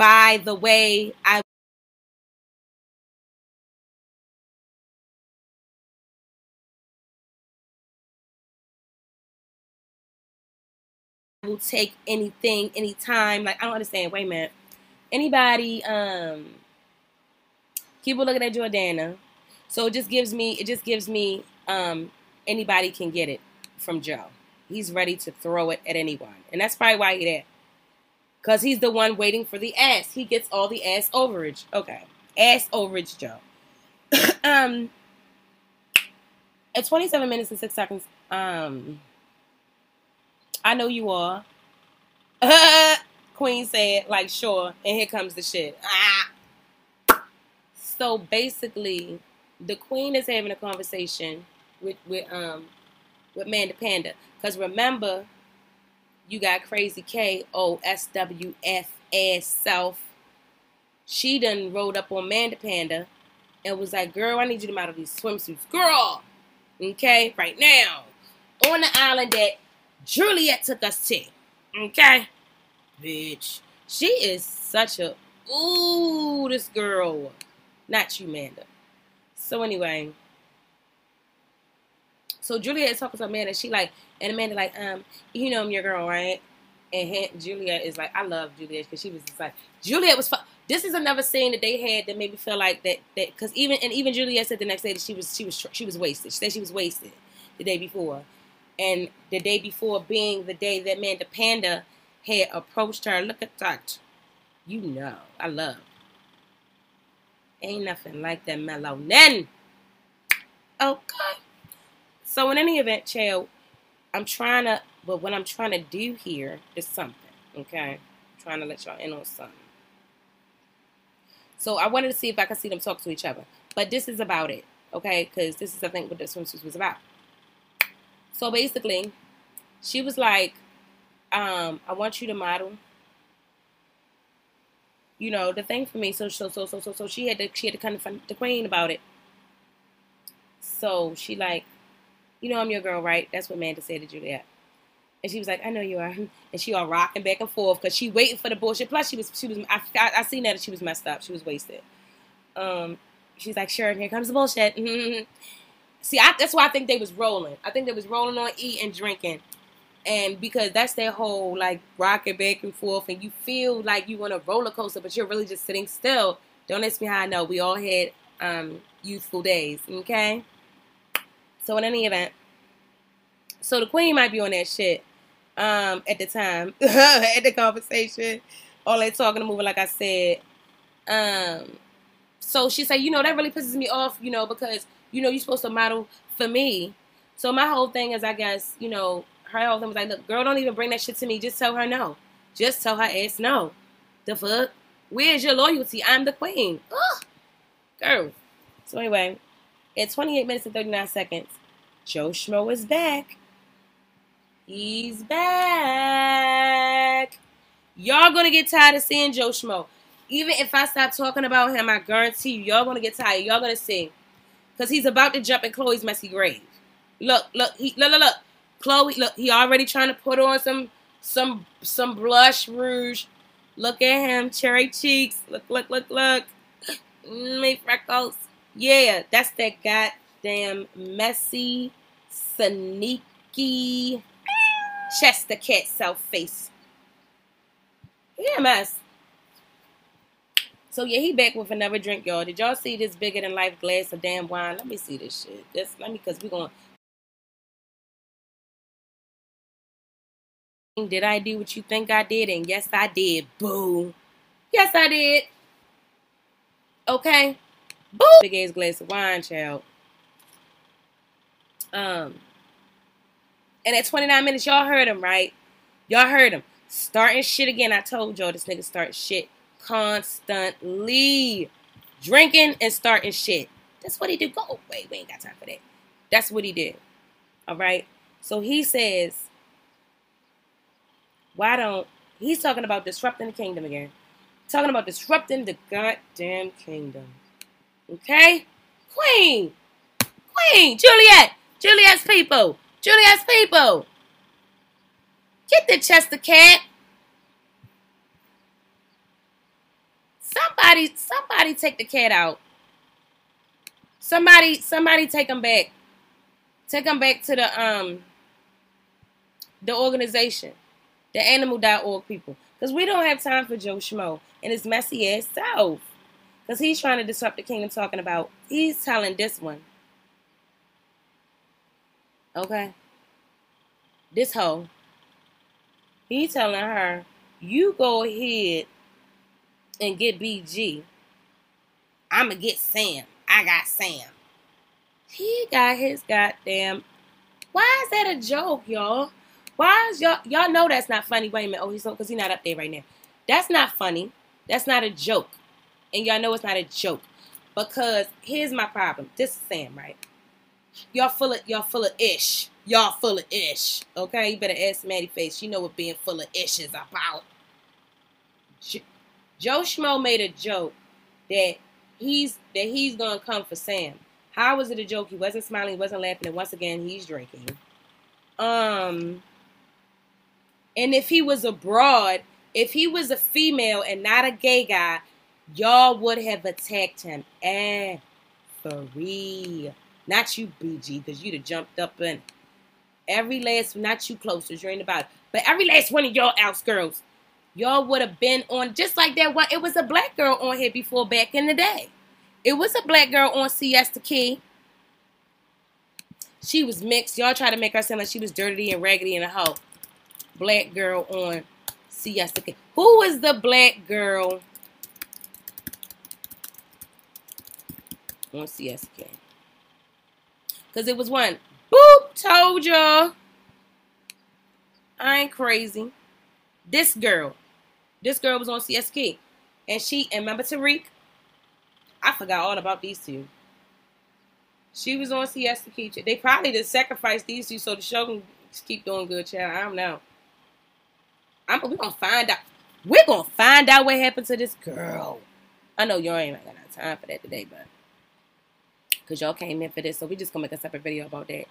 by the way I will take anything, anytime. Like I don't understand. Wait a minute. Anybody, um, people looking at Jordana. So it just gives me, it just gives me, um, anybody can get it from Joe. He's ready to throw it at anyone, and that's probably why he there. Cause he's the one waiting for the ass. He gets all the ass overage. Okay, ass overage, Joe. um, at 27 minutes and six seconds, um, I know you are. Queen said, like, sure. And here comes the shit. Ah. So basically, the queen is having a conversation with with um with Manda Panda. Cause remember, you got Crazy K O S W F ass self. She done rode up on Manda Panda and was like, girl, I need you to model these swimsuits. Girl! Okay, right now. On the island that Juliette took us to. Okay? Bitch. She is such a ooh, this girl. Not you, Manda. So anyway. So Juliette is talking to Amanda. She like, and Amanda like, um, you know I'm your girl, right? And Juliette is like, I love Juliette because she was just like, Juliette was. Fu- this is another scene that they had that made me feel like that. That because even and even Juliette said the next day that she was she was she was wasted. She said she was wasted the day before, and the day before being the day that Manda Panda had approached her. Look at that. You know, I love. Ain't nothing like that melanin. Okay. So in any event, child, I'm trying to, but what I'm trying to do here is something. Okay, I'm trying to let y'all in on something. So I wanted to see if I could see them talk to each other, but this is about it. Okay, because this is I think what the swimsuit was about. So basically, she was like, um, I want you to model. You know, the thing for me. So so so so so so she had to she had to confront the queen about it. So she like, you know I'm your girl, right? That's what Manda said to Juliette. And she was like, I know you are. And she all rocking back and forth because she waiting for the bullshit. Plus she was she was I I, I seen that she was messed up. She was wasted. Um, she's like, sure, here comes the bullshit. See, I, that's why I think they was rolling. I think they was rolling on eating and drinking and because that's their whole like rocking back and forth and you feel like you want a roller coaster but you're really just sitting still don't ask me how i know we all had um, youthful days okay so in any event so the queen might be on that shit um, at the time at the conversation all they talking and moving like i said um, so she said you know that really pisses me off you know because you know you're supposed to model for me so my whole thing is i guess you know her whole thing was like, look, girl, don't even bring that shit to me. Just tell her no. Just tell her ass no. The fuck? Where's your loyalty? I'm the queen. Ugh. Girl. So anyway, at 28 minutes and 39 seconds, Joe Schmo is back. He's back. Y'all gonna get tired of seeing Joe Schmo. Even if I stop talking about him, I guarantee you, y'all gonna get tired. Y'all gonna see. Cause he's about to jump in Chloe's messy grave. Look, look, he look, look, look. Chloe, look, he already trying to put on some some some blush rouge. Look at him, cherry cheeks. Look, look, look, look. Mm, Me freckles. Yeah, that's that goddamn messy, sneaky Chester cat self face. Yeah, mess. So yeah, he back with another drink, y'all. Did y'all see this bigger than life glass of damn wine? Let me see this shit. This let me, cause we gonna Did I do what you think I did? And yes, I did. Boo. Yes, I did. Okay. Boo. Big ass glass of wine, child. Um. And at 29 minutes, y'all heard him, right? Y'all heard him. Starting shit again. I told y'all this nigga start shit constantly. Drinking and starting shit. That's what he did. Go away. We ain't got time for that. That's what he did. All right. So he says, why don't he's talking about disrupting the kingdom again? Talking about disrupting the goddamn kingdom. Okay? Queen! Queen! Juliette! Juliette's people! Juliette's people! Get the Chester cat! somebody somebody take the cat out. Somebody, somebody take him back. Take him back to the um the organization, the animal.org people. Because we don't have time for Joe Schmo and his messy ass self. Because he's trying to disrupt the kingdom talking about, he's telling this one. Okay? This hoe. He telling her, you go ahead and get BG. I'ma get Sam. I got Sam. He got his goddamn. Why is that a joke, y'all? Why is y'all y'all know that's not funny? Wait a minute. Oh, he's because he's not up there right now. That's not funny. That's not a joke. And y'all know it's not a joke. Because here's my problem. This is Sam, right? Y'all full of y'all full of ish. Y'all full of ish. Okay? You better ask Maddie Face. You know what being full of ish is about. Joe Schmo made a joke that he's that he's gonna come for Sam. How was it a joke? He wasn't smiling, he wasn't laughing, and once again he's drinking. Um and if he was abroad, if he was a female and not a gay guy, y'all would have attacked him. Eh, for real. Not you, BG, because you'd have jumped up in every last, not you closers, you're in the but every last one of y'all else girls, y'all would have been on just like that one. It was a black girl on here before back in the day. It was a black girl on Siesta Key. She was mixed. Y'all try to make her sound like she was dirty and raggedy and a hoe black girl on Siesta Key. Who was the black girl on Siesta Key? Because it was one. Boop, told y'all. I ain't crazy. This girl. This girl was on Key. And she, and remember Tariq? I forgot all about these two. She was on Siesta Key. They probably just sacrificed these two so the show can keep doing good, child. I don't know. I'm, we're gonna find out. We're gonna find out what happened to this girl. I know y'all ain't got time for that today, but because y'all came in for this, so we just gonna make a separate video about that.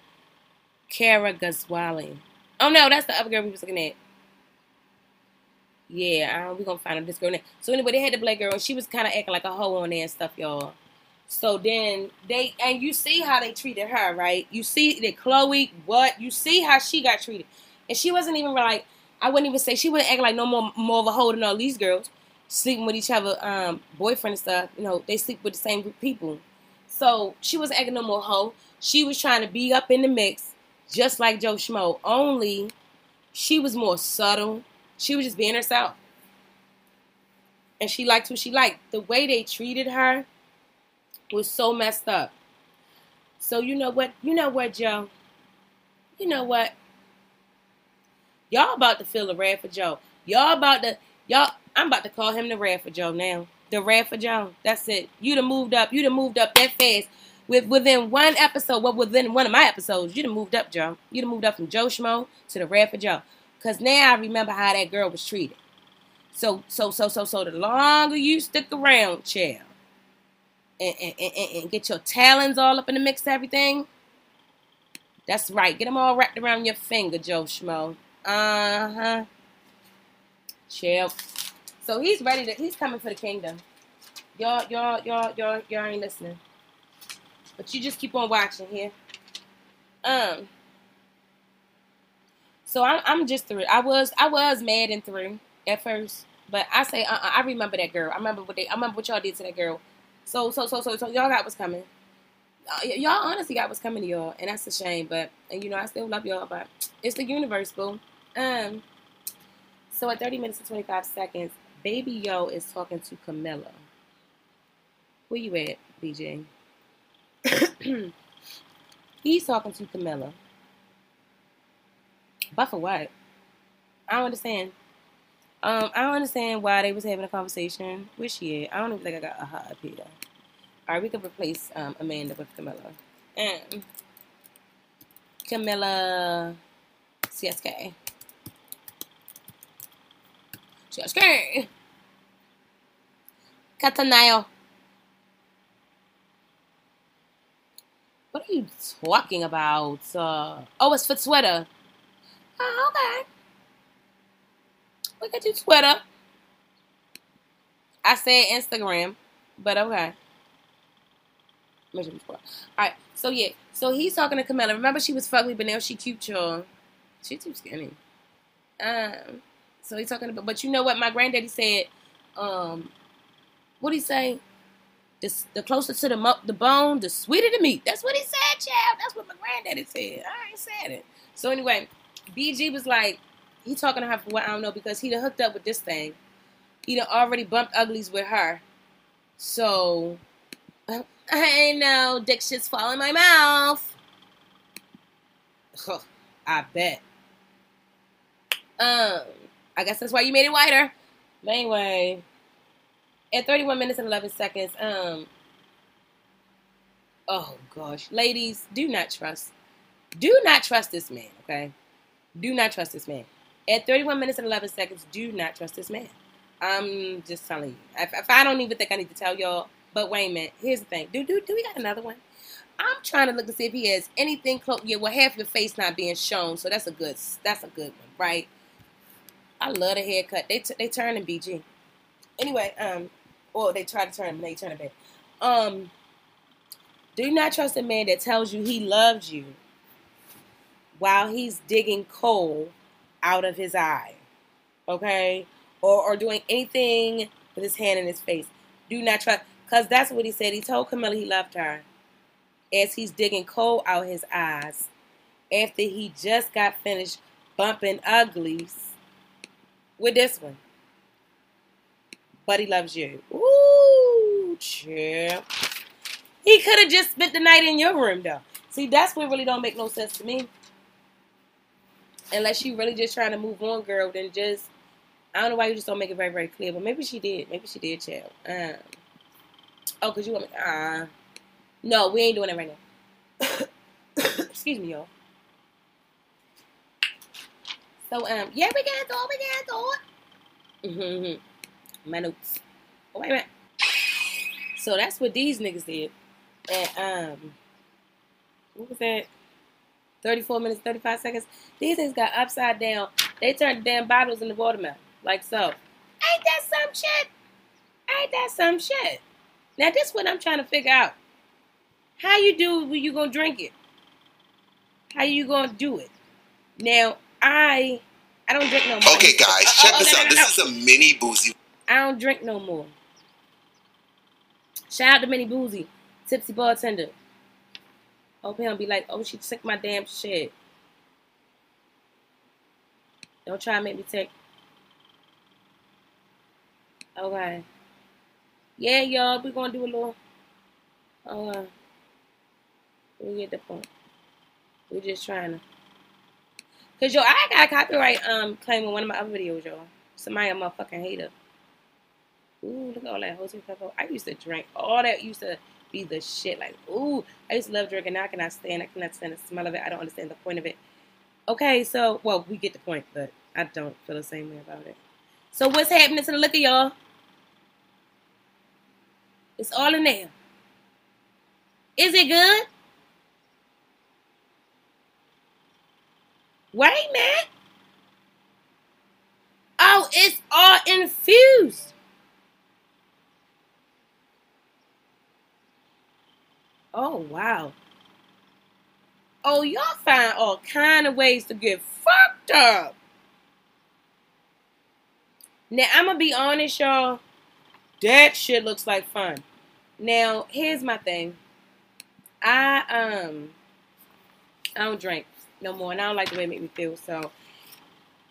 Cara Geswelli. Oh no, that's the other girl we was looking at. Yeah, we gonna find out this girl. Now. So anyway, they had the black girl, and she was kind of acting like a hoe on there and stuff, y'all. So then they and you see how they treated her, right? You see that Chloe, what? You see how she got treated, and she wasn't even like I wouldn't even say she wouldn't act like no more more of a hoe than all these girls sleeping with each other, um, boyfriend and stuff. You know, they sleep with the same group people. So she was acting no more hoe. She was trying to be up in the mix, just like Joe Schmo. Only she was more subtle. She was just being herself. And she liked who she liked. The way they treated her was so messed up. So you know what? You know what, Joe? You know what? Y'all about to feel the wrath for Joe. Y'all about to y'all. I'm about to call him the wrath for Joe now. The wrath for Joe. That's it. You'd have moved up. You'd have moved up that fast. With within one episode, well, within one of my episodes, you'd have moved up, Joe. You'd have moved up from Joe Schmo to the wrath for Joe. Cause now I remember how that girl was treated. So so so so so the longer you stick around, chill, and, and, and, and get your talons all up in the mix everything. That's right. Get them all wrapped around your finger, Joe Schmo. Uh huh. Chill. So he's ready to. He's coming for the kingdom. Y'all, y'all, y'all, y'all, y'all ain't listening. But you just keep on watching here. Um. So I'm, I'm just through. I was, I was mad and through at first, but I say, uh, uh I remember that girl. I remember what they, I remember what y'all did to that girl. So, so, so, so, so y'all got what's coming. Uh, y'all honestly got what's coming to y'all, and that's a shame. But, and you know, I still love y'all, but it's the universe, boo. Um, so at 30 minutes and 25 seconds, Baby Yo is talking to Camilla. Where you at, BJ? He's talking to Camilla. But for what? I don't understand. Um, I don't understand why they was having a conversation. Where she? I don't even think I got a hot up here. All right, we could replace um, Amanda with Camilla. And Camilla CSK. CSK. Catanayo. What are you talking about? Uh, oh, it's for Twitter. Oh, okay. Look at you, Twitter. I said Instagram, But okay. All right, so yeah, so he's talking to Camilla. Remember, she was fugly, but now she cute, y'all. She too skinny. Um, so he's talking about, but you know what? My granddaddy said, um, what he say? The, the closer to the mo- the bone, the sweeter the meat. That's what he said, child. That's what my granddaddy said. I ain't said it. So anyway, BG was like, he talking to her for what I don't know because he done hooked up with this thing. He done already bumped uglies with her. So I know dick shit's fall in my mouth. I bet. Um, I guess that's why you made it wider. But anyway, at 31 minutes and 11 seconds, um, oh gosh, ladies, do not trust, do not trust this man, okay? Do not trust this man. At 31 minutes and 11 seconds, do not trust this man. I'm just telling you. If, if I don't even think I need to tell y'all, but wait a minute. Here's the thing. Do do do we got another one? I'm trying to look to see if he has anything close. Yeah, well, half your face not being shown, so that's a good. That's a good one, right? I love the haircut. They t- they turn in BG. Anyway, um, or they try to turn him, they turn it back. Um, do not trust a man that tells you he loves you while he's digging coal out of his eye, okay, or or doing anything with his hand in his face. Do not trust. Because that's what he said. He told Camilla he loved her as he's digging coal out his eyes after he just got finished bumping uglies with this one. Buddy loves you. Ooh, champ. He could have just spent the night in your room, though. See, that's what really don't make no sense to me. Unless you really just trying to move on, girl, then just I don't know why you just don't make it very, very clear, but maybe she did. Maybe she did, child. Um, Oh, because you want me. Uh, no, we ain't doing it right now. Excuse me, y'all. So, um, yeah, we can do. We can do it. Mm-hmm. My notes. Oh, wait a minute. So that's what these niggas did. And, um, what was that? 34 minutes, 35 seconds. These things got upside down. They turned the damn bottles into watermelon. Like so. Ain't that some shit? Ain't that some shit? Now this is what I'm trying to figure out. How you do when you gonna drink it? How you gonna do it? Now I I don't drink no more. Okay guys, uh, check oh, this no, out. No, no, this is a mini boozy. I don't drink no more. Shout out to Mini Boozy, tipsy bartender. Hope he don't be like, oh, she took my damn shit. Don't try to make me take. Okay. Yeah, y'all, we're gonna do a little. Uh, we get the point. We're just trying to. Cause yo, I got a copyright um claim on one of my other videos, y'all. Somebody a motherfucking hater. Ooh, look at all that Jose Pepper. I used to drink all that. Used to be the shit. Like, ooh, I used to love drinking. Now I cannot stand. I cannot stand the smell of it. I don't understand the point of it. Okay, so well, we get the point, but I don't feel the same way about it. So what's happening to the liquor, y'all? It's all in there. Is it good? Wait, man. Oh, it's all infused. Oh, wow. Oh, y'all find all kind of ways to get fucked up. Now, I'm going to be honest, y'all. That shit looks like fun. Now, here's my thing. I um I don't drink no more, and I don't like the way it make me feel. So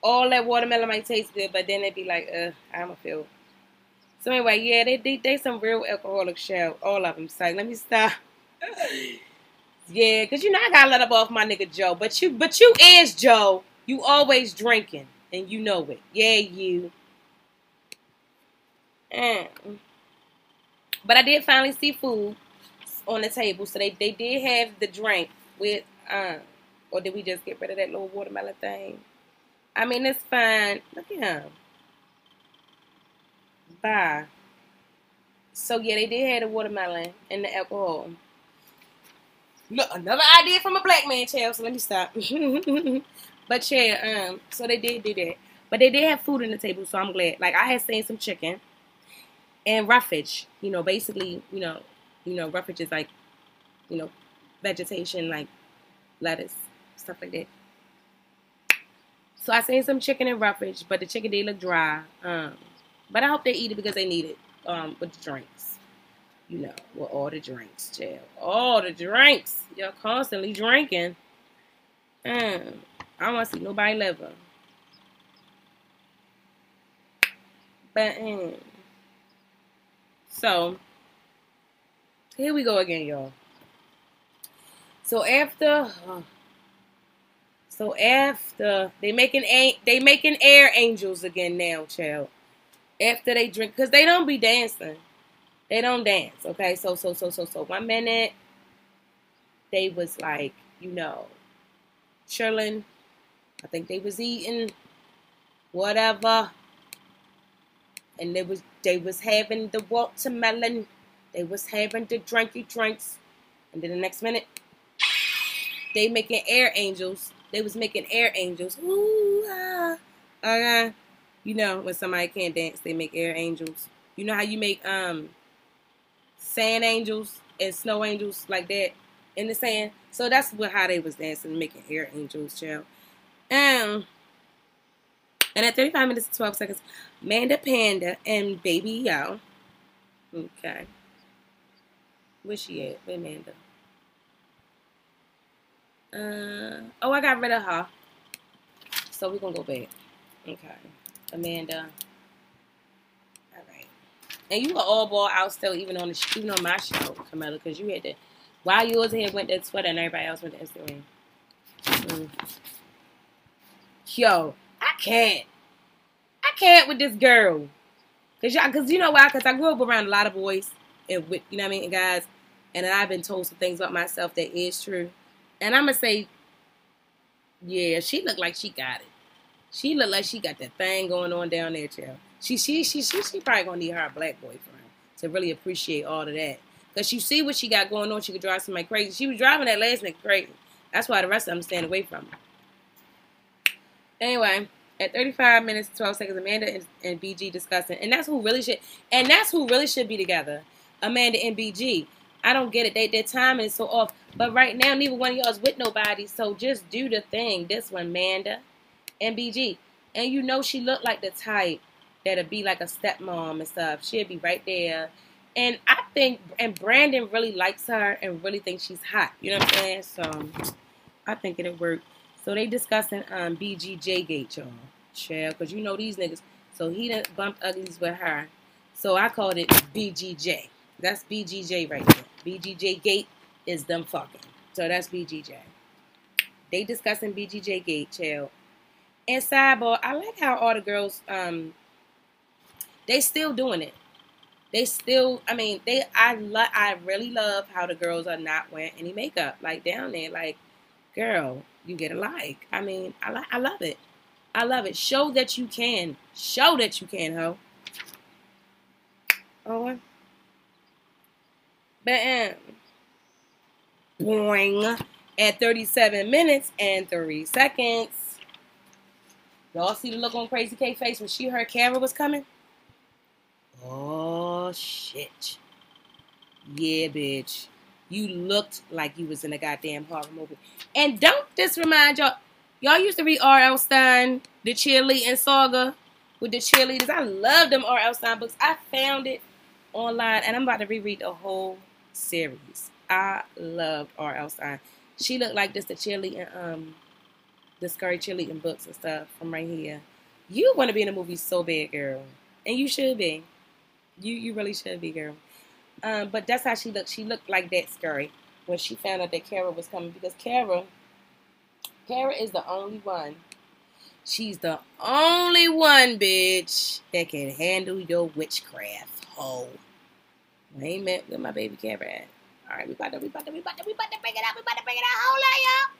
all that watermelon might taste good, but then it'd be like, uh, I'ma feel. So anyway, yeah, they they they some real alcoholic shell, all of them. So let me stop. yeah, cause you know I gotta let up off my nigga Joe, but you but you is Joe. You always drinking, and you know it. Yeah, you. Mm. But I did finally see food on the table, so they, they did have the drink with um, or did we just get rid of that little watermelon thing? I mean, it's fine. Look at him. Bye. So yeah, they did have the watermelon and the alcohol. Look, another idea from a black man, child. So let me stop. but yeah, um, so they did do that. But they did have food on the table, so I'm glad. Like I had seen some chicken and roughage. You know, basically, you know, you know, roughage is like, you know, vegetation like lettuce, stuff like that. So I seen some chicken and roughage, but the chicken did look dry. Um, but I hope they eat it because they need it um, with the drinks. You know, with all the drinks, chill. All the drinks. Y'all constantly drinking. Mm, I don't want to see nobody liver. But, um, so, here we go again, y'all. So after, uh, so after they making they making air angels again now, child. After they drink, cause they don't be dancing, they don't dance. Okay, so so so so so one minute they was like, you know, chilling. I think they was eating whatever, and they was they was having the watermelon. They was having the drinky drinks, and then the next minute they making air angels. They was making air angels. Ooh, ah. Okay. You know, when somebody can't dance, they make air angels. You know how you make um sand angels and snow angels like that in the sand? So that's what how they was dancing, making air angels, child. Um and at 35 minutes and 12 seconds, Manda Panda and Baby Yo. Okay. Where's she at? Where Amanda? Uh, oh, I got rid of her. So we're going to go back. Okay. Amanda. All right. And you were all ball out still, even on the even on my show, Camilla, because you had to. While yours had went to Twitter and everybody else went to Instagram. Mm. Yo, I can't. I can't with this girl. Cause y'all, cause you know why? Cause I grew up around a lot of boys and with you know what I mean, guys, and I've been told some things about myself that is true. And I'm gonna say, yeah, she looked like she got it. She looked like she got that thing going on down there, child. She she she she she probably gonna need her black boyfriend to really appreciate all of that. Cause you see what she got going on, she could drive somebody crazy. She was driving that last nigga crazy. That's why the rest of them stand away from her. Anyway, at 35 minutes 12 seconds, Amanda and, and BG discussing, and that's who really should, and that's who really should be together. Amanda and BG. I don't get it. They their timing is so off. But right now, neither one of y'all is with nobody. So just do the thing. This one, Manda and BG. And you know she looked like the type that'd be like a stepmom and stuff. She'd be right there. And I think, and Brandon really likes her and really thinks she's hot. You know what I'm saying? So I think it'll work. So they discussing um BGJ Gate, y'all. Chill, because you know these niggas. So he done bumped uglies with her. So I called it BGJ. That's BGJ right there. BGJ Gate is them fucking. So that's BGJ. They discussing BGJ Gate. And sidebar, I like how all the girls, um, they still doing it. They still, I mean, they, I love, I really love how the girls are not wearing any makeup, like down there, like, girl, you get a like. I mean, I like, I love it. I love it. Show that you can. Show that you can, ho. Oh, Bam. Boing. At 37 minutes and 3 seconds. Y'all see the look on Crazy K face when she heard camera was coming? Oh, shit. Yeah, bitch. You looked like you was in a goddamn horror movie. And don't this remind y'all, y'all used to read R.L. Stine, the cheerleading saga with the cheerleaders. I love them R.L. Stine books. I found it online and I'm about to reread the whole series. I loved R.L. Stine. She looked like just the cheerleading, um, the scary cheerleading books and stuff from right here. You want to be in a movie so bad, girl, and you should be. You you really should be, girl. Um, but that's how she looked. She looked like that scary when she found out that Kara was coming because Kara, Kara is the only one. She's the only one, bitch, that can handle your witchcraft. Oh. Amen. Where my baby Kara at? All right, we about to, we about to, we about to, we about to bring it up. We about to bring it up. Hold on, y'all.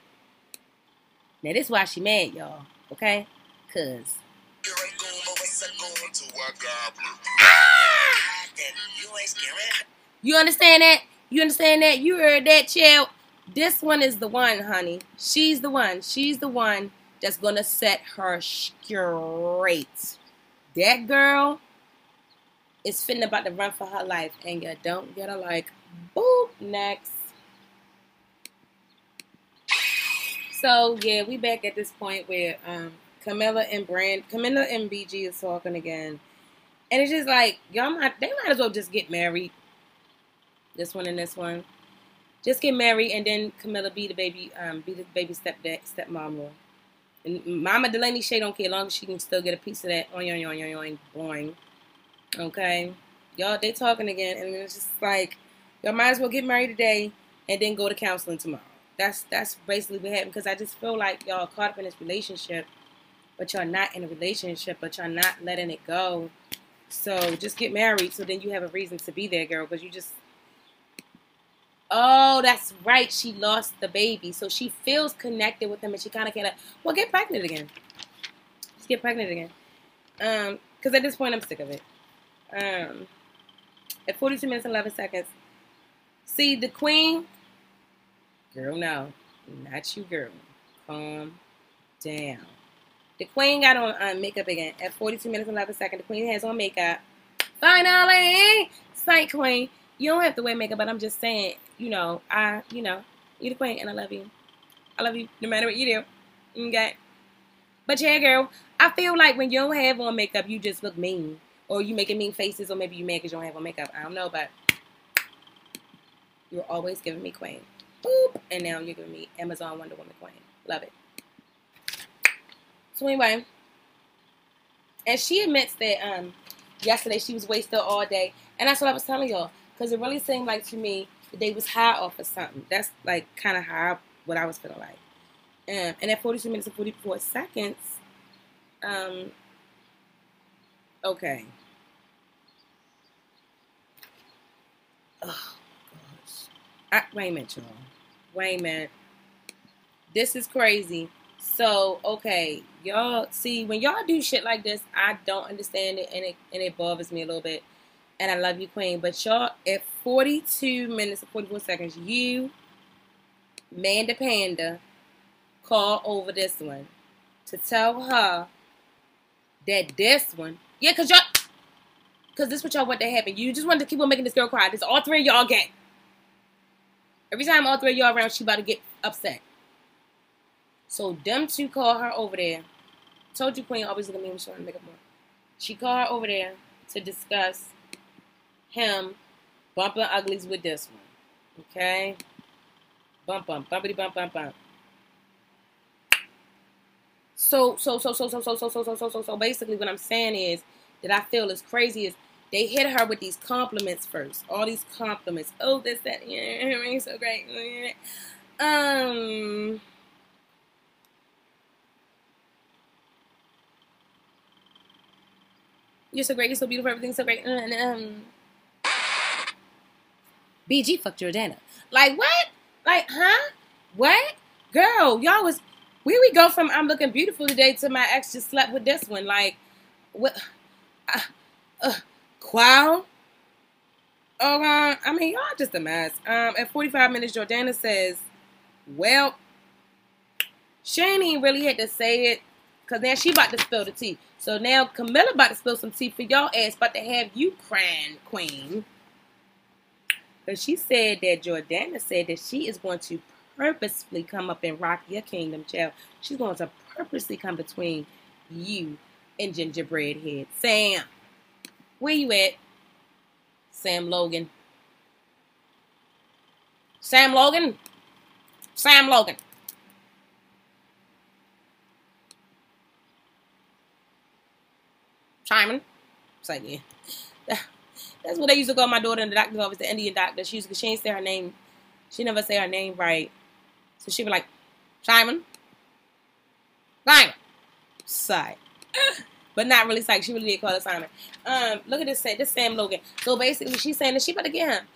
Now this is why she mad, y'all. Okay? Cause. You understand that? You understand that? You heard that, child? This one is the one, honey. She's the one. She's the one that's gonna set her straight. That girl is fitting about to run for her life, and you don't get a like. Boop. Next. So yeah, we back at this point where um Camilla and Brand, Camilla and BG is talking again, and it's just like y'all might they might as well just get married. This one and this one, just get married, and then Camilla be the baby, um, be the baby stepdad, stepmama. And Mama Delaney Shay don't care as long as she can still get a piece of that your on your on boing. Okay, y'all they talking again, and it's just like y'all might as well get married today and then go to counseling tomorrow. That's that's basically what happened because I just feel like y'all caught up in this relationship, but y'all not in a relationship, but y'all not letting it go. So just get married, so then you have a reason to be there, girl, because you just Oh, that's right. She lost the baby. So she feels connected with him and she kind of can't. like, Well, get pregnant again. Just get pregnant again. Um, Because at this point, I'm sick of it. Um, At 42 minutes and 11 seconds. See, the queen. Girl, no. Not you, girl. Calm down. The queen got on uh, makeup again. At 42 minutes and 11 seconds, the queen has on makeup. Finally! Sight queen. You don't have to wear makeup, but I'm just saying, you know, I, you know, you're the queen and I love you. I love you no matter what you do. Okay? But yeah, girl, I feel like when you don't have on makeup, you just look mean. Or you making mean faces, or maybe you mad because you don't have on makeup. I don't know, but you're always giving me queen. Boop. And now you're giving me Amazon Wonder Woman queen. Love it. So anyway, and she admits that um yesterday she was wasted all day. And that's what I was telling y'all. Because it really seemed like to me that they was high off of something. That's like kind of how I, what I was feeling like. Um, and at 42 minutes and 44 seconds, um, okay. Gosh. I, wait a minute, y'all. Wait a minute. This is crazy. So, okay, y'all see when y'all do shit like this, I don't understand it and it and it bothers me a little bit and I love you, Queen. But y'all, at 42 minutes and 44 seconds, you, Manda Panda, call over this one to tell her that this one, yeah, cause y'all, cause this what y'all want to happen. You just wanted to keep on making this girl cry. This all three of y'all get. Every time all three of y'all around, she about to get upset. So them two call her over there. Told you Queen always look at me when she want to make up more. She called her over there to discuss him bumping uglies with this one. Okay? Bump, bump, bumpity, bump, bump, bump. So, so, so, so, so, so, so, so, so, so, so, so, basically what I'm saying is that I feel is crazy is they hit her with these compliments first. All these compliments. Oh, this, that, yeah, so great. Um, you're so great, you're so beautiful, everything's so great. Um, BG fucked Jordana. Like what? Like huh? What? Girl, y'all was where we go from I'm looking beautiful today to my ex just slept with this one. Like what? Uh, uh, Qual. Oh, uh, I mean, y'all just a mess. Um, at 45 minutes, Jordana says, "Well, she ain't really had to say it, cause now she about to spill the tea. So now Camilla about to spill some tea for y'all ass, about to have you crying, queen." Because she said that Jordana said that she is going to purposefully come up and rock your kingdom, child. She's going to purposely come between you and Gingerbread Head. Sam, where you at? Sam Logan. Sam Logan? Sam Logan. Simon? It's like, yeah. That's what they used to call my daughter in the doctor's office, the Indian doctor. She used to, she ain't say her name. She never say her name right. So she'd be like, Simon. Simon. Sigh. But not really psych. She really did call her Simon. Um, look at this this Sam Logan. So basically she's saying that she better get him.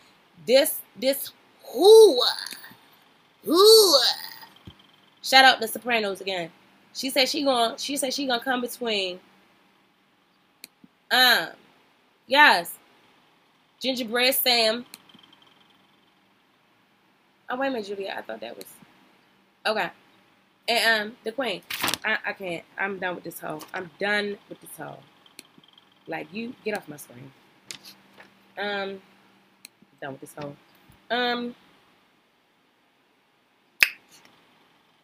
This this who who shout out the Sopranos again. She said she gonna. she said she gonna come between um yes Gingerbread Sam. Oh, wait a minute, Julia. I thought that was. Okay. And um, the Queen. I, I can't. I'm done with this hoe. I'm done with this hoe. Like, you, get off my screen. Um, done with this whole. Um,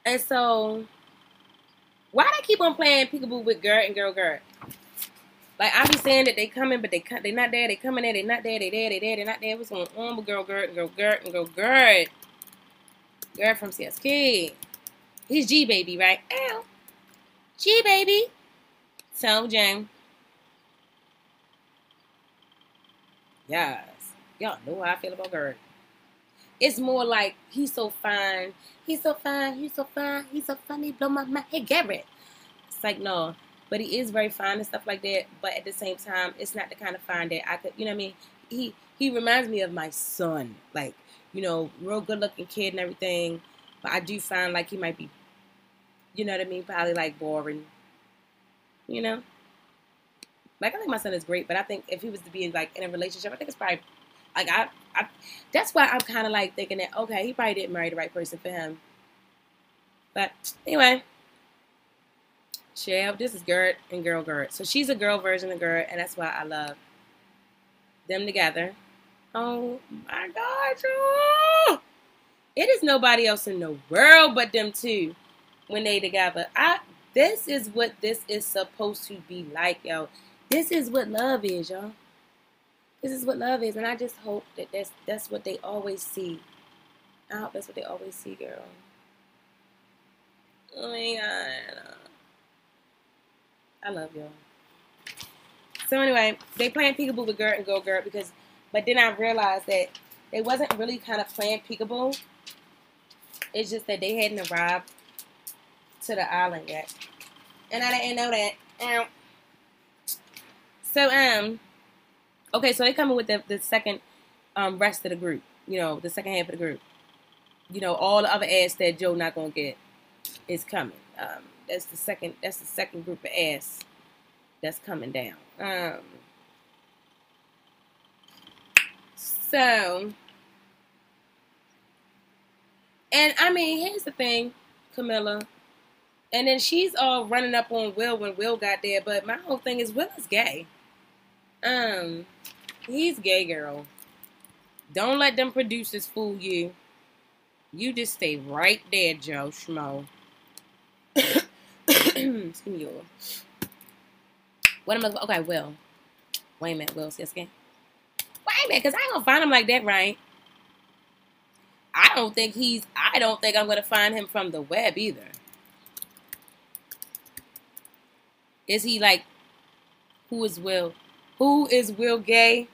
and so why they keep on playing peekaboo with Gert and Girl Gert? Like I be saying that they coming, but they they not there. They coming there. They not there. They there. They there. They not there. What's going on with Girl and Girl Gert and Girl Gert? Gert from CSK. He's G baby, right? Ow. G baby. So Jen. Yes. Y'all know how I feel about Gert. It's more like he's so fine. He's so fine. He's so fine. He's so funny. Blow my mind. Hey, Garrett. It's like, no. But he is very fine and stuff like that. But at the same time, it's not the kind of fine that I could, you know what I mean? He he reminds me of my son. Like, you know, real good looking kid and everything. But I do find like he might be, you know what I mean? Probably like boring. You know? Like I think my son is great, but I think if he was to be like in a relationship, I think it's probably like I, I that's why I'm kind of like thinking that okay, he probably didn't marry the right person for him. But anyway, Chev, this is Gert and Girl Gert. So she's a girl version of Gert, and that's why I love them together. Oh my God, y'all. It is nobody else in the world but them two when they together. I this is what this is supposed to be like, y'all. This is what love is, y'all. This is what love is, and I just hope that that's that's what they always see. I hope that's what they always see, girl. Oh my god, I love y'all. So anyway, they playing peekaboo with Gert and Go Gert because, but then I realized that they wasn't really kind of playing peekaboo. It's just that they hadn't arrived to the island yet, and I didn't know that. So um. Okay, so they coming with the, the second um, rest of the group. You know, the second half of the group. You know, all the other ass that Joe not gonna get is coming. Um, that's the second. That's the second group of ass that's coming down. Um, so, and I mean, here's the thing, Camilla. And then she's all running up on Will when Will got there. But my whole thing is Will is gay. Um, he's gay, girl. Don't let them producers fool you. You just stay right there, Joe Schmo. Excuse me, What am I? Okay, Will. Wait a minute, Will. Again. Wait a minute, cause I ain't gonna find him like that, right? I don't think he's. I don't think I'm gonna find him from the web either. Is he like? Who is Will? Who is Will Gay?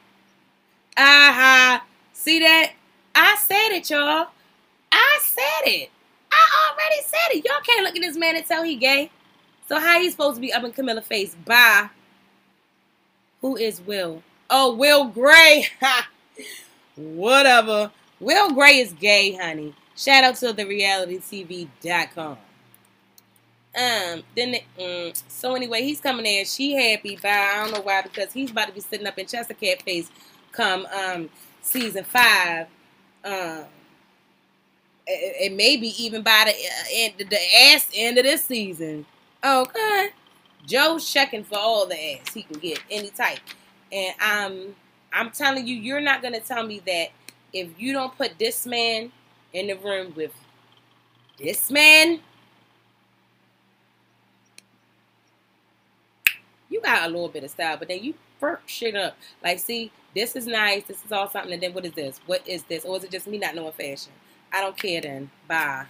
Aha. Uh-huh. See that? I said it, y'all. I said it. I already said it. Y'all can't look at this man and tell he gay. So how he supposed to be up in Camilla face? Bye. Who is Will? Oh, Will Gray. Ha! Whatever. Will Gray is gay, honey. Shout out to the realitytv.com. Um, then the, mm, so anyway, he's coming there. She happy, but I don't know why because he's about to be sitting up in Chester Cat face come um season five. Um, it, it may be even by the uh, end the ass end of this season. Okay, Joe's checking for all the ass he can get any type, and I'm I'm telling you, you're not gonna tell me that if you don't put this man in the room with this man you got a little bit of style, but then you perk shit up. Like, see, this is nice. This is all something. And then what is this? What is this? Or is it just me not knowing fashion? I don't care then. Bye.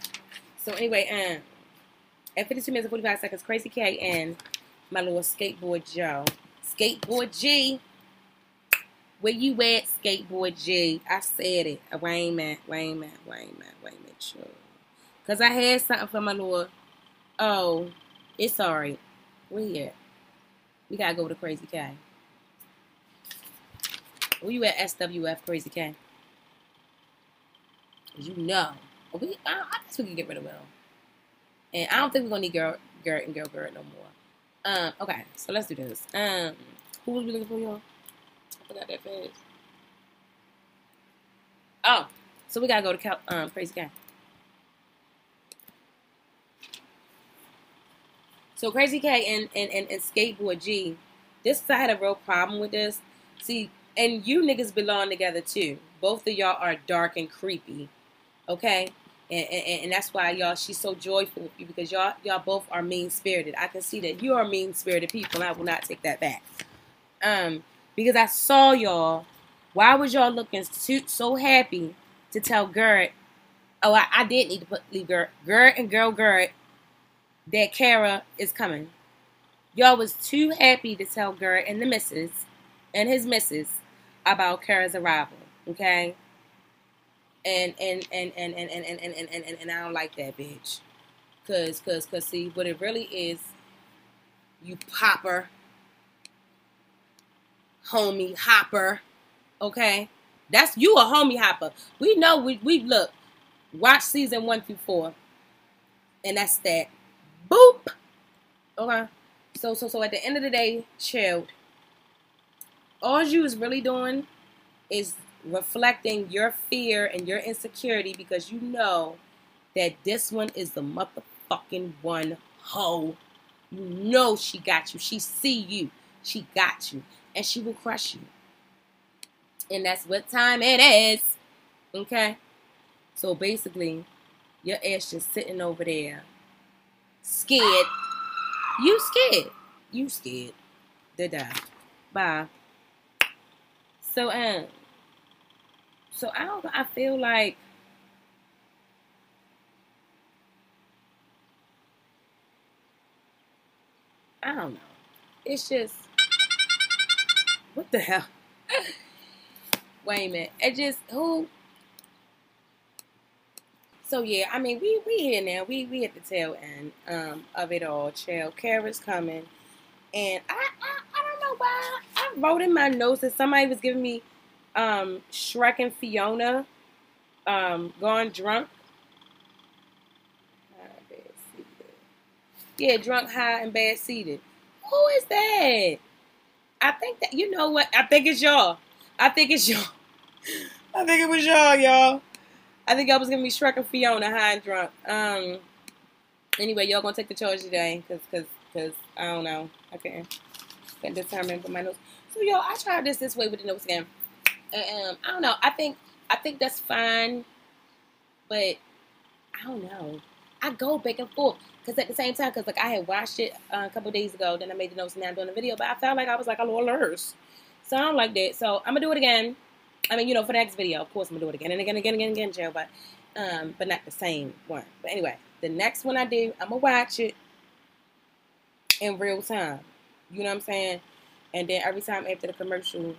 So anyway, um, at 52 minutes and 45 seconds, Crazy K and my little skateboard Joe. Skateboard G. Where you at, skateboard G? I said it. Wait a minute, wait a minute, wait a minute, wait a minute, sure. Cause I had something for my little. Oh, it's alright. Where you at? We gotta go to Crazy K. Where you at SWF Crazy K? You know. We, I, I guess we can get rid of Will. And I don't think we're gonna need girl, Gert and girl, Gert no more. Um, okay, so let's do this. Um, who was we looking for, y'all? I forgot that face. Oh, so we gotta go to Cal, um, Crazy K. So Crazy K and, and, and, and Skateboard G, this I had a real problem with this. See, and you niggas belong together too. Both of y'all are dark and creepy. Okay? And, and, and that's why y'all she's so joyful with you because y'all y'all both are mean spirited. I can see that you are mean spirited people. and I will not take that back. Um, because I saw y'all. Why was y'all looking so, so happy to tell Gert? Oh, I, I did need to put leave Gert, Gert and girl Gert that Cara is coming. Y'all was too happy to tell Gert and the missus and his missus about Cara's arrival. Okay and and and and and and and and, and, and, and I don't like that bitch. Cause cause cause see what it really is, you popper, homie hopper, okay? That's you a homie hopper. We know we we look, watch season one through four, and that's that. Boop. Okay. So so so at the end of the day, child. All you is really doing is reflecting your fear and your insecurity because you know that this one is the motherfucking one hoe. You know she got you. She see you. She got you. And she will crush you. And that's what time it is. Okay? So basically, your ass just sitting over there. Scared. You scared. You scared. To die. Bye. So um so I don't. I feel like I don't know. It's just what the hell. Wait a minute. It just who. So yeah, I mean we we here now. We we at the tail end um, of it all. Chill. Cara's coming, and I, I I don't know why I wrote in my notes that somebody was giving me um, Shrek and Fiona um, gone drunk. Yeah, drunk, high, and bad seated. Who is that? I think that you know what? I think it's y'all. I think it's y'all. I think it was y'all, y'all. I think y'all was gonna be Shrek and Fiona, high and drunk. Um. Anyway, y'all gonna take the charge today, cause, cause, cause I don't know. I can't, can't determine for my notes. So, y'all, I tried this this way with the notes again um, I don't know. I think I think that's fine, but I don't know. I go back and forth because at the same time, because like I had watched it uh, a couple days ago, then I made the notes and now I'm doing the video, but I felt like I was like a little lost. So I don't like that. So I'm gonna do it again. I mean, you know, for the next video, of course, I'm gonna do it again and again, and again, and again, again, Joe, but um, but not the same one. But anyway, the next one I do, I'm gonna watch it in real time. You know what I'm saying? And then every time after the commercial,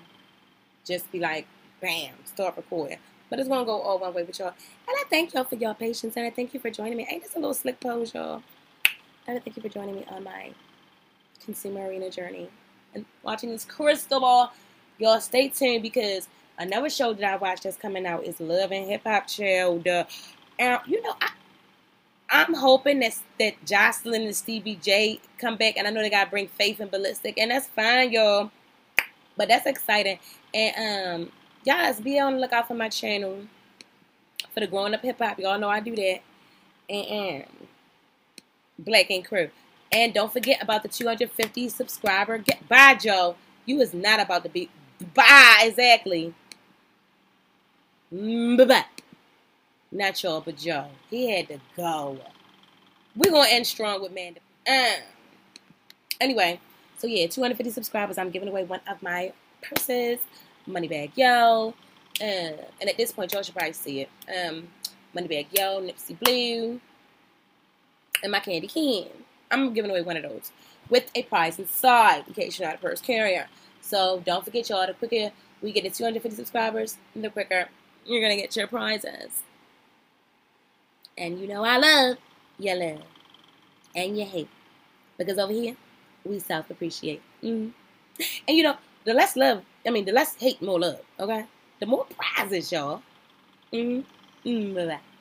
just be like, bam, start recording. But it's gonna go all one way with y'all. And I thank y'all for y'all patience and I thank you for joining me. Ain't this a little slick pose, y'all? And I thank you for joining me on my consumer arena journey and watching this crystal ball. Y'all stay tuned because another show that I watched that's coming out is Love and Hip Hop Child. And you know, I I'm hoping that that Joseline and Stevie J come back, and I know they gotta bring Faith and Ballistic, and that's fine, y'all. But that's exciting. And um, y'all be on the lookout for my channel for the growing up hip hop. Y'all know I do that. And, and Black Ink Crew. And don't forget about the 250 subscriber. Get bye, Joe. You is not about to be bye exactly. Not y'all, but Joe. He had to go. We're gonna end strong with Manda. Uh. Anyway, so yeah, 250 subscribers. I'm giving away one of my purses. Moneybagg Yo. Uh, and at this point, y'all should probably see it. Um, Moneybagg Yo, Nipsey Blue, and my candy can. I'm giving away one of those with a prize inside in case you're not a purse carrier. So don't forget, y'all, the quicker we get to 250 subscribers, the quicker you're going to get your prizes. And you know I love, you love, and you hate. Because over here, we self appreciate. Mm-hmm. And you know, the less love, I mean, the less hate, more love. Okay, the more prizes, y'all. Mm-hmm. Mm-hmm. Bye bye.